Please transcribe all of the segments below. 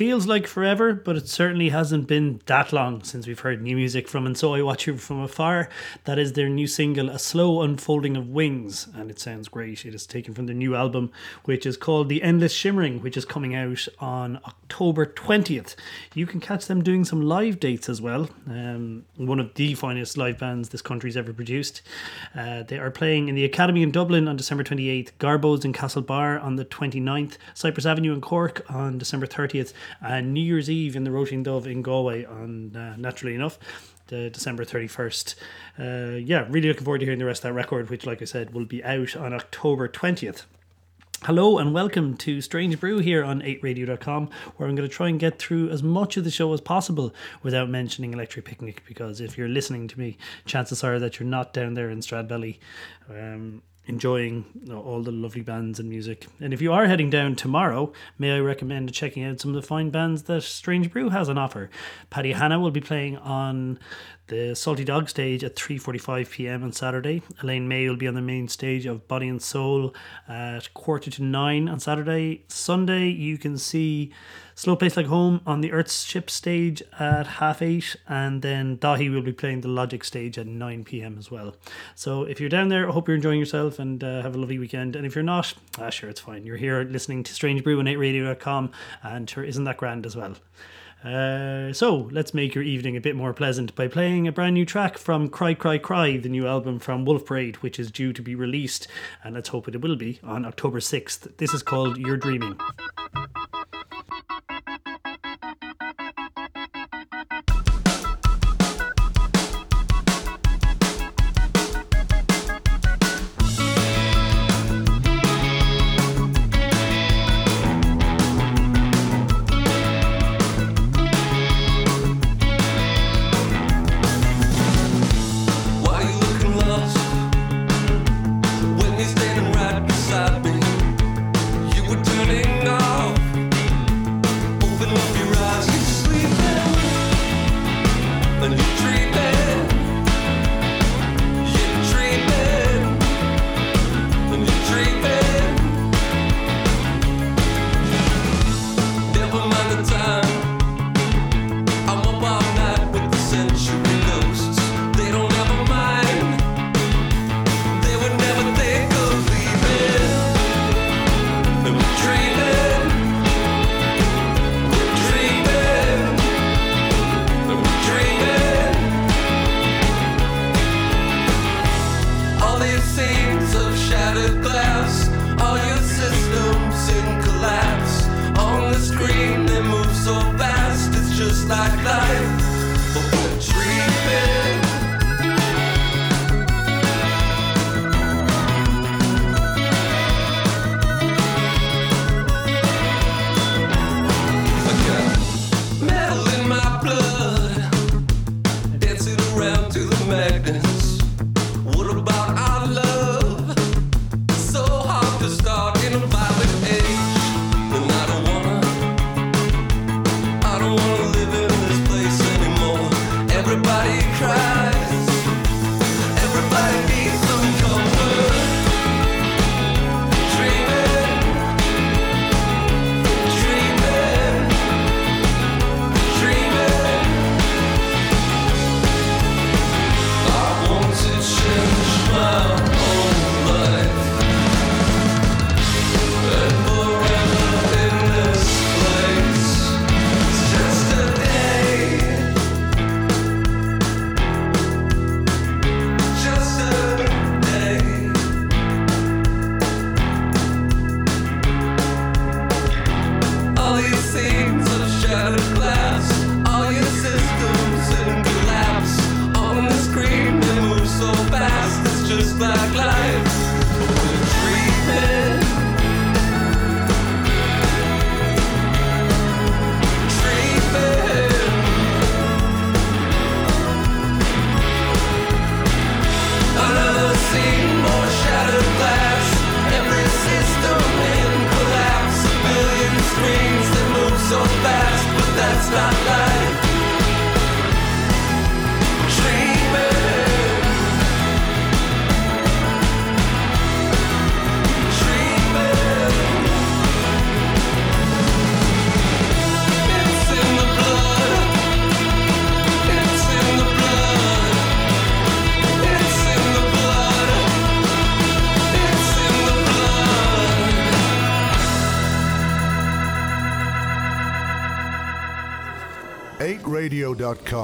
Feels like forever, but it certainly hasn't been that long since we've heard new music from And So I Watch You From Afar. That is their new single, A Slow Unfolding of Wings, and it sounds great. It is taken from their new album, which is called The Endless Shimmering, which is coming out on October 20th. You can catch them doing some live dates as well. Um, one of the finest live bands this country's ever produced. Uh, they are playing in the Academy in Dublin on December 28th, Garbo's in Castlebar on the 29th, Cypress Avenue in Cork on December 30th, and New Year's Eve in the Roisin Dubh in Galway on uh, naturally enough. The December 31st. Uh, yeah, really looking forward to hearing the rest of that record, which, like I said, will be out on October 20th. Hello and welcome to Strange Brew here on 8radio.com, where I'm going to try and get through as much of the show as possible without mentioning Electric Picnic. Because if you're listening to me, chances are that you're not down there in Stradbally um, enjoying you know, all the lovely bands and music. And if you are heading down tomorrow, may I recommend checking out some of the fine bands that Strange Brew has on offer. Paddy Hanna will be playing on the Salty Dog stage at 3:45 p.m. on Saturday. Elaine Mai will be on the main stage of Body and Soul at quarter to nine on Saturday. Sunday, you can see Slow Place Like Home on the Earthship stage at half eight, and then Daithí will be playing the Logic stage at 9 p.m. as well. So if you're down there, I hope you're enjoying yourself and uh, have a lovely weekend. And if you're not, ah, sure, it's fine. You're here listening to Strange Brew on 8radio.com, and sure, isn't that grand as well? Uh, so let's make your evening a bit more pleasant by playing a brand new track from Cry Cry Cry, the new album from Wolf Parade, which is due to be released, and let's hope it will be on October 6th. This is called You're Dreaming. Radio.com,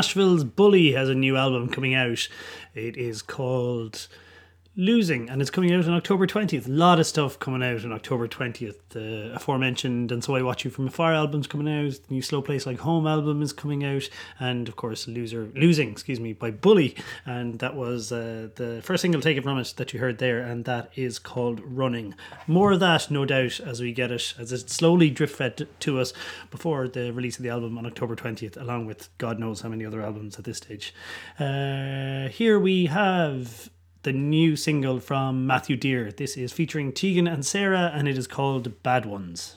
Nashville's Bully has a new album coming out. It is called Losing, and it's coming out on October 20th. A lot of stuff coming out on October 20th. The aforementioned And So I Watch You From Afar album's coming out. The new Slow Place Like Home album is coming out. And of course, Loser Losing, excuse me, by Bully. And that was uh, the first single taken from it that you heard there, and that is called Running. More of that, no doubt, as we get it, as it slowly drift fed to us before the release of the album on October 20th, along with God knows how many other albums at this stage. Uh, here we have the new single from Matthew Dear. This is featuring Tegan and Sara, and it is called Bad Ones.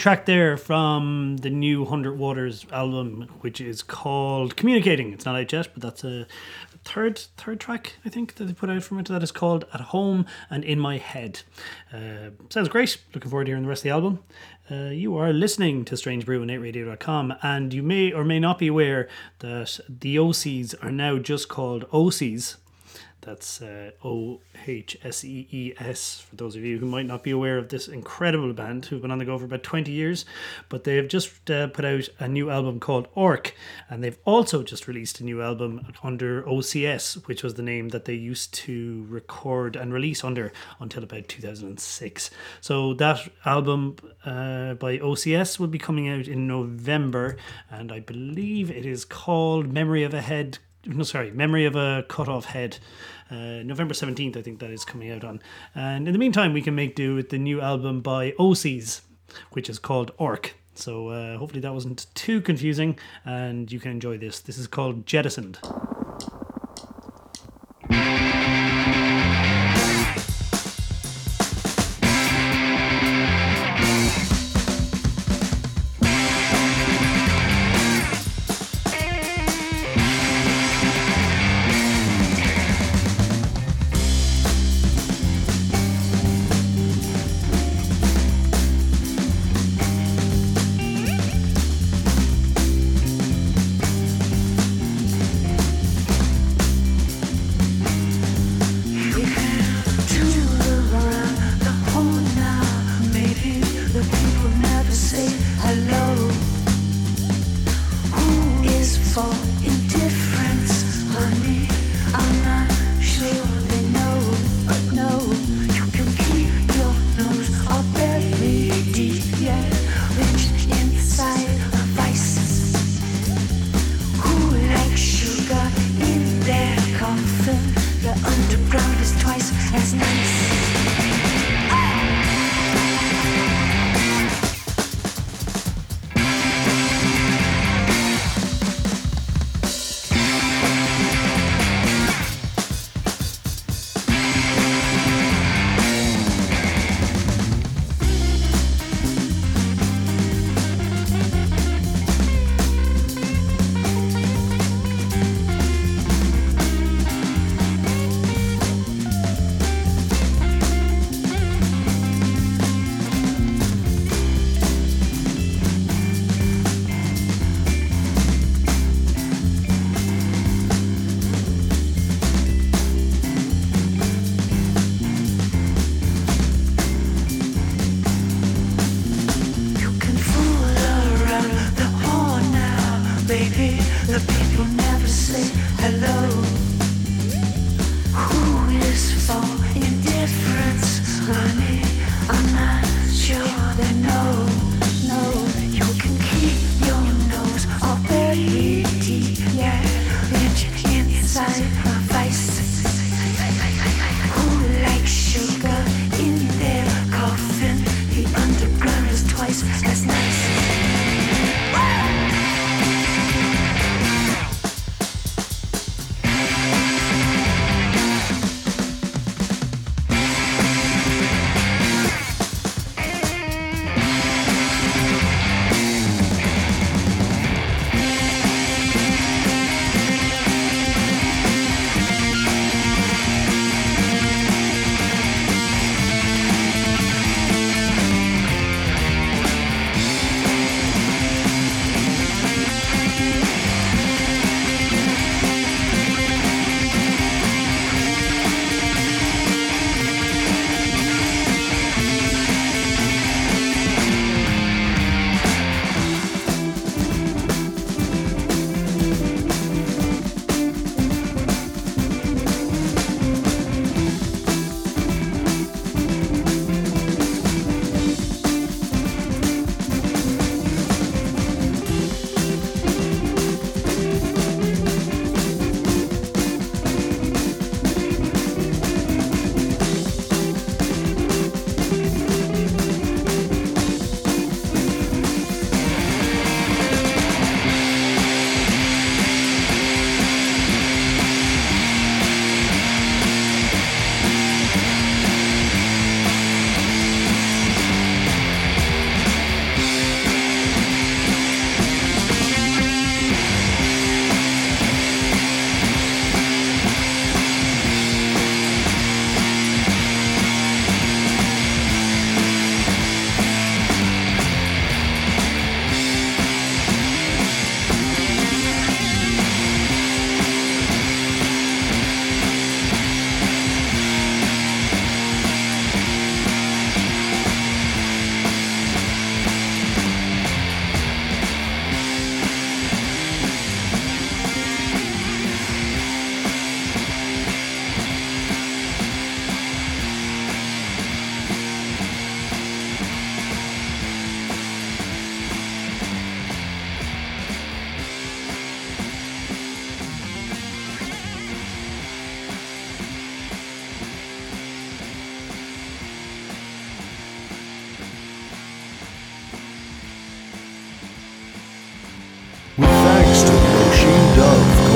Track there from the new Hundred Waters album, which is called Communicating. It's not out yet, but that's a third third track I think that they put out from it. That is called At Home and In My Head. Uh, sounds great. Looking forward to hearing the rest of the album. Uh, you are listening to Strange Brew on 8radio.com, and you may or may not be aware that the OCs are now just called OCs. That's uh, O H S E E S for those of you who might not be aware of this incredible band who've been on the go for about 20 years. But they have just uh, put out a new album called Orc, and they've also just released a new album under OCS, which was the name that they used to record and release under until about 2006. So that album uh, by OCS will be coming out in November, and I believe it is called Memory of a Head no sorry memory of a cut off head uh, november 17th i think that is coming out on. And in the meantime we can make do with the new album by ocs which is called orc. So uh, hopefully that wasn't too confusing and you can enjoy this. This is called jettisoned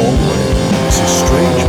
It's a strange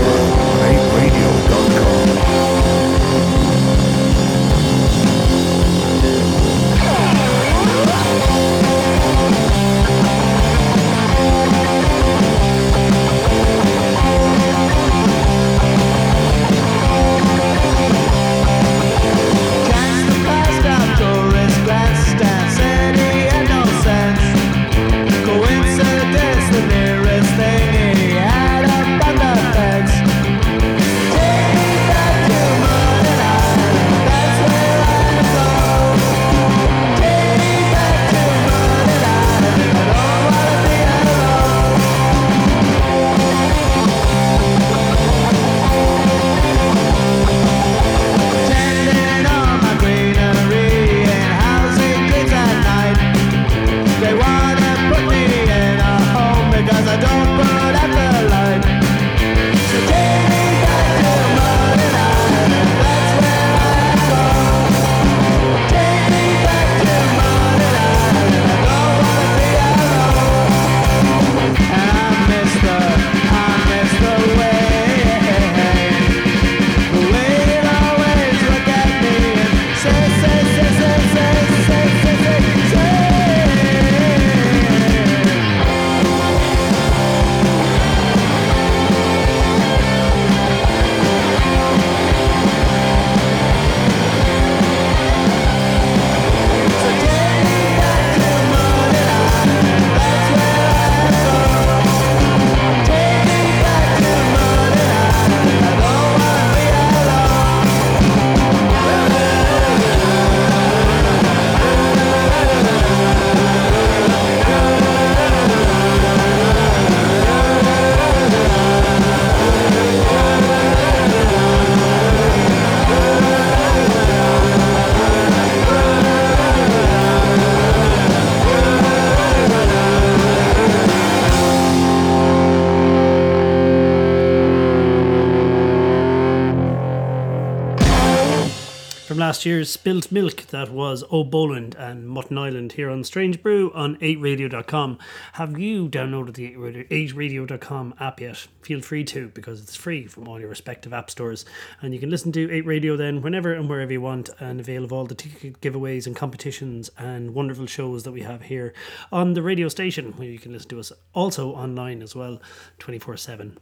last year's Spilt Milk, that was O'Boland and Mutton Island here on Strange Brew on 8radio.com. Have you downloaded the 8radio- 8radio.com app yet? Feel free to because it's free from all your respective app stores. And you can listen to 8 Radio then whenever and wherever you want and avail of all the ticket giveaways and competitions and wonderful shows that we have here on the radio station where you can listen to us also online as well 24 7.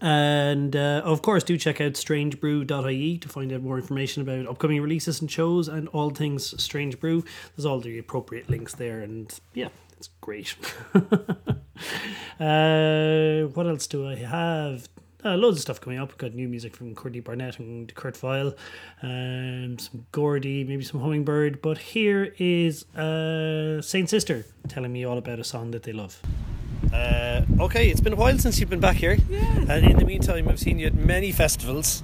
And uh, of course, do check out strangebrew.ie to find out more information about upcoming releases and shows and all things Strange Brew. There's all the appropriate links there, and yeah, it's great. uh, what else do I have? Uh, loads of stuff coming up. We've got new music from Courtney Barnett and Kurt Vile, um, some Gordi, maybe some Hummingbird. But here is uh, Saint Sister telling me all about a song that they love. Uh, okay, it's been a while since you've been back here. And in the meantime, I've seen you at many festivals,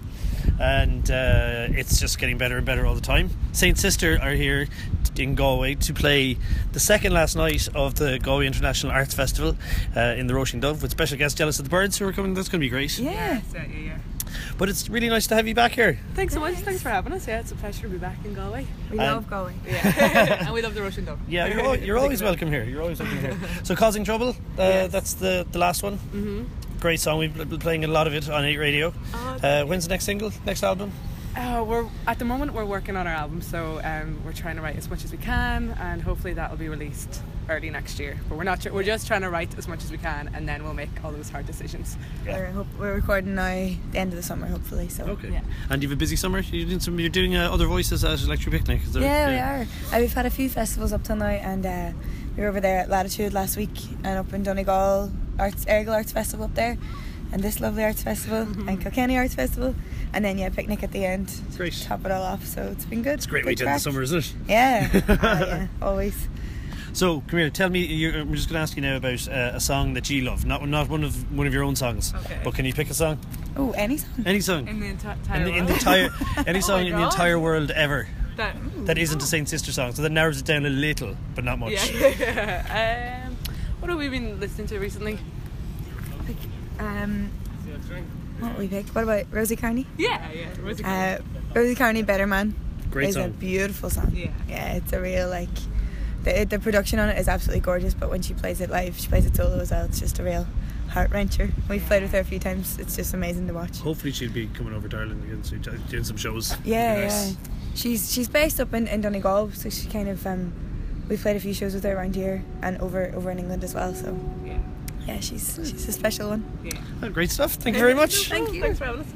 and uh, it's just getting better and better all the time. Saint Sister are here in Galway to play the second last night of the Galway International Arts Festival uh, in the Roisin Dubh with special guest Jealous of the Birds who are coming. That's going to be great. Yeah. Yeah, yeah, yeah. But it's really nice to have you back here. Thanks so much. Thanks for having us. Yeah, it's a pleasure to be back in Galway. We Um, love Galway. Yeah, and we love the Roisin Dubh. Yeah, you're, al- you're always welcome here. You're always welcome here. So, Causing Trouble, uh, Yes. that's the, the last one. Mm-hmm. Great song. We've been playing a lot of it on 8 Radio. Oh, Uh, when's the next single, next album? Uh, we're at the moment we're working on our album, so um, we're trying to write as much as we can, and hopefully that will be released early next year. But we're not. Tr- we're just trying to write as much as we can, and then we'll make all those hard decisions. We're, hope, we're recording now the end of the summer, hopefully. So Okay. Yeah. And you've a busy summer. You're doing some. You're doing uh, other voices at Electric Picnic. Is there, Yeah, we are. Uh, we've had a few festivals up till now, and uh, we were over there at Latitude last week and up in Donegal Arts Earagail Arts Festival up there, and this lovely Arts Festival and Kilkenny Arts Festival, and then yeah, picnic at the end. to Great. Top it all off. So it's been good. It's a great way to end the summer, isn't it? Yeah, Ah, yeah, always. So come here. Tell me. You're, I'm just going to ask you now about uh, a song that you love. Not not one of one of your own songs. Okay. But can you pick a song? Oh, any song. Any song. In the enti- In entire the, in the world. entire any Oh song my in the entire world ever That- that isn't a Saint Sister song. So that narrows it down a little, but not much. yeah. um, what have we been listening to recently? Um, what we pick? What about Rosie Carney? Yeah, yeah, Rosie Carney. Uh, Rosie Carney Better Man. Great is song. a beautiful song. Yeah, yeah, it's a real like the the production on it is absolutely gorgeous. But when she plays it live, she plays it solo as well. It's just a real heart wrencher. We've yeah. played with her a few times. It's just amazing to watch. Hopefully, she'll be coming over to Ireland again soon, doing some shows. Yeah, nice. yeah. She's she's based up in, in Donegal, so she kind of um, we played a few shows with her around here and over over in England as well. So yeah yeah, she's she's a special one. Yeah. Well, great stuff. Thank you very much. Thank you. Thanks for having us.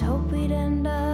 hope we'd end up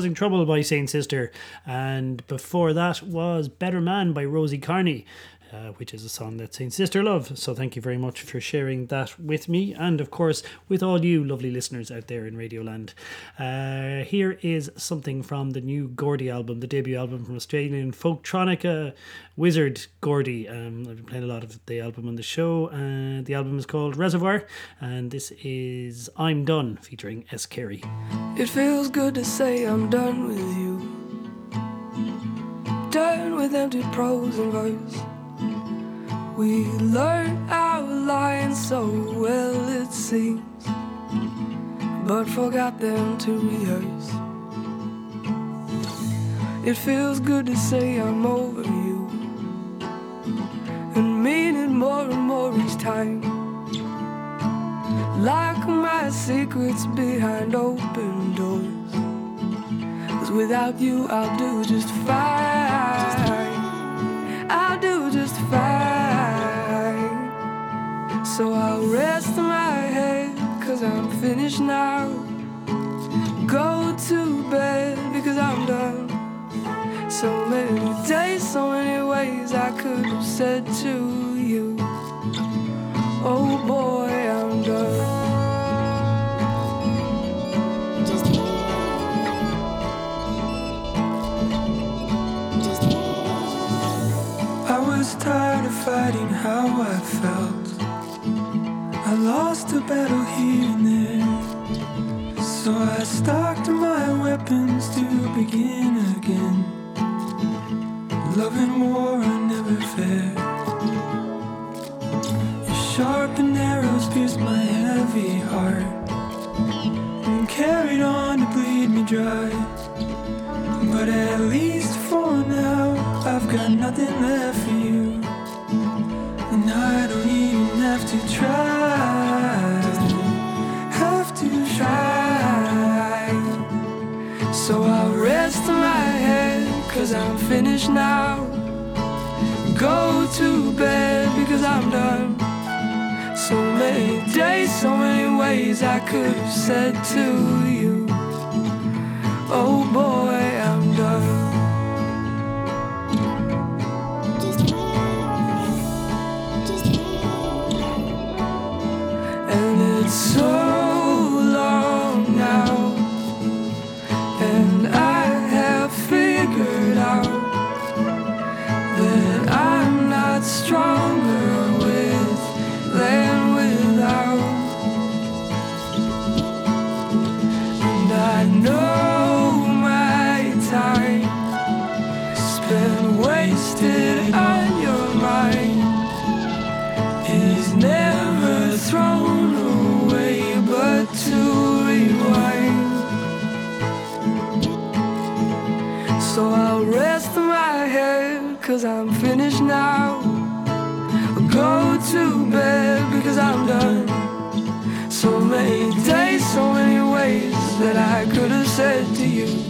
Causing Trouble by Saint Sister. And before that was Better Man by Rosie Carney. Uh, which is a song that Saint Sister love. So thank you very much for sharing that with me, and of course with all you lovely listeners out there in Radioland. Uh, here is something from the new Gordi album, the debut album from Australian folktronica wizard Gordi. Um, I've been playing a lot of the album on the show, and the album is called Reservoir, and this is I'm Done featuring S. Carey. It feels good to say I'm done with you. Done with empty prose and verse. We learned our lines so well, it seems, but forgot them to rehearse. It feels good to say I'm over you, and mean it more and more each time. Lock my secrets behind open doors. Cause without you, I'll do just fine. I'll do just fine. So I'll rest my head, cause I'm finished now. Go to bed, because I'm done. So many days, so many ways I could have said to you. Oh boy, I'm done. I was tired of fighting how I felt. I lost a battle here and there. So I stocked my weapons to begin again. Love and war are never fair. Your sharpened arrows pierced my heavy heart and carried on to bleed me dry. But at least for now, I've got nothing left for you. And I don't even have to try. Finished now. Go to bed because I'm done. So many days, so many ways I could have said to you. Oh boy, I'm done. And it's so wasted on your mind is never thrown away but to rewind. So I'll rest my head cause I'm finished now. I'll go to bed because I'm done. So many days, so many ways that I could have said to you.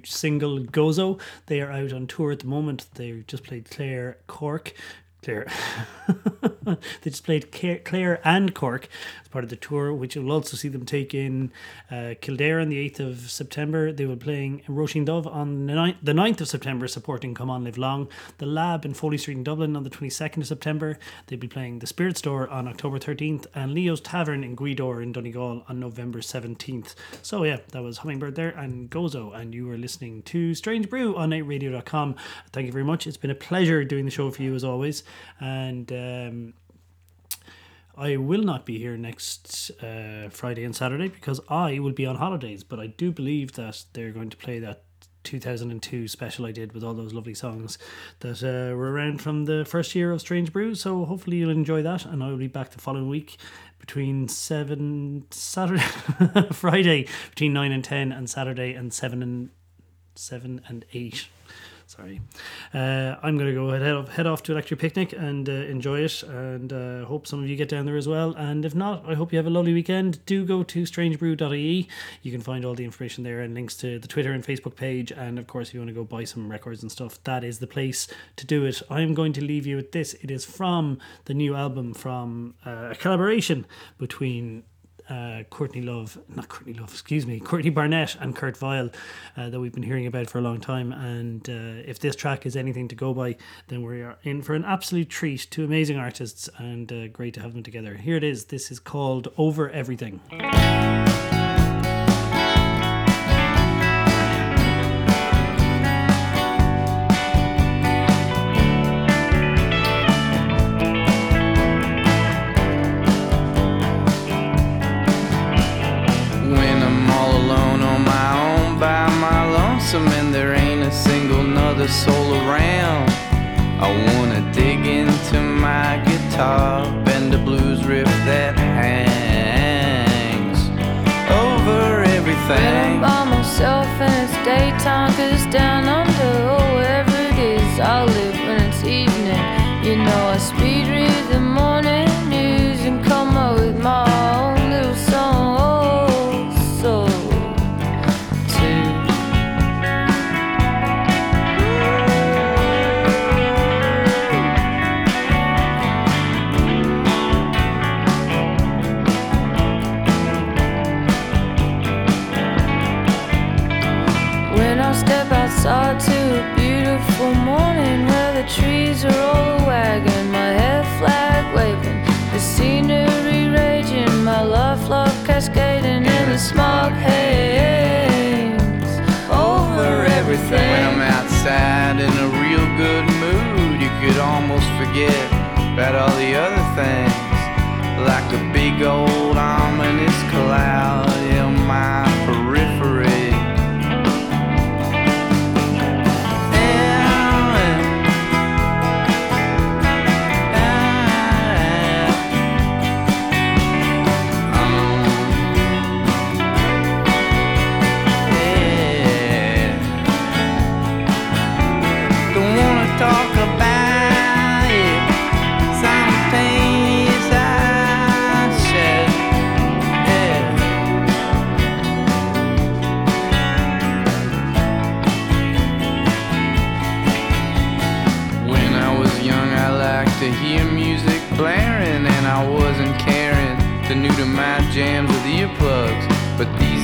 New single Gozo. They are out on tour at the moment. They just played Clare Cork. Clare. they just played Clare and Cork part of the tour, which will also see them take in uh, Kildare on the 8th of September. They will be playing Roisin Dubh on the 9th, the 9th of September, supporting Come On Live Long. The Lab in Foley Street in Dublin on the 22nd of September. They'll be playing The Spirit Store on October 13th and Leo's Tavern in Gweedore in Donegal on November 17th. So, yeah, that was Hummingbird there and Gozo, and you were listening to Strange Brew on 8radio.com. Thank you very much. It's been a pleasure doing the show for you as always. And um, I will not be here next uh, Friday and Saturday because I will be on holidays. But I do believe that they're going to play that 2002 special I did with all those lovely songs that uh, were around from the first year of Strange Brew. So hopefully you'll enjoy that, and I will be back the following week between seven Saturday, Friday between nine and ten, and Saturday and seven and seven and eight. Sorry, uh, I'm gonna go head off, head off to Electric Picnic and uh, enjoy it, and uh, hope some of you get down there as well. And if not, I hope you have a lovely weekend. Do go to strangebrew.ie. You can find all the information there and links to the Twitter and Facebook page. And of course, if you want to go buy some records and stuff, that is the place to do it. I'm going to leave you with this. It is from the new album from uh, a collaboration between uh, Courtney Love, not Courtney Love, excuse me, Courtney Barnett and Kurt Vile uh, that we've been hearing about for a long time. And uh, if this track is anything to go by, then we are in for an absolute treat. Two amazing artists and uh, great to have them together. Here it is. This is called Over Everything. Beautiful morning where the trees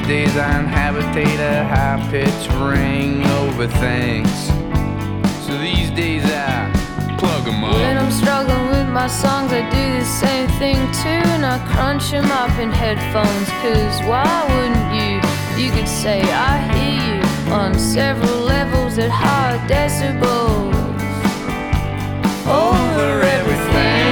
days, I inhabitate a high pitched ring over things. So these days, I plug 'em up. When I'm struggling with my songs, I do the same thing too. And I crunch them up in headphones. Cause why wouldn't you? You could say, I hear you on several levels at high decibels. Over everything.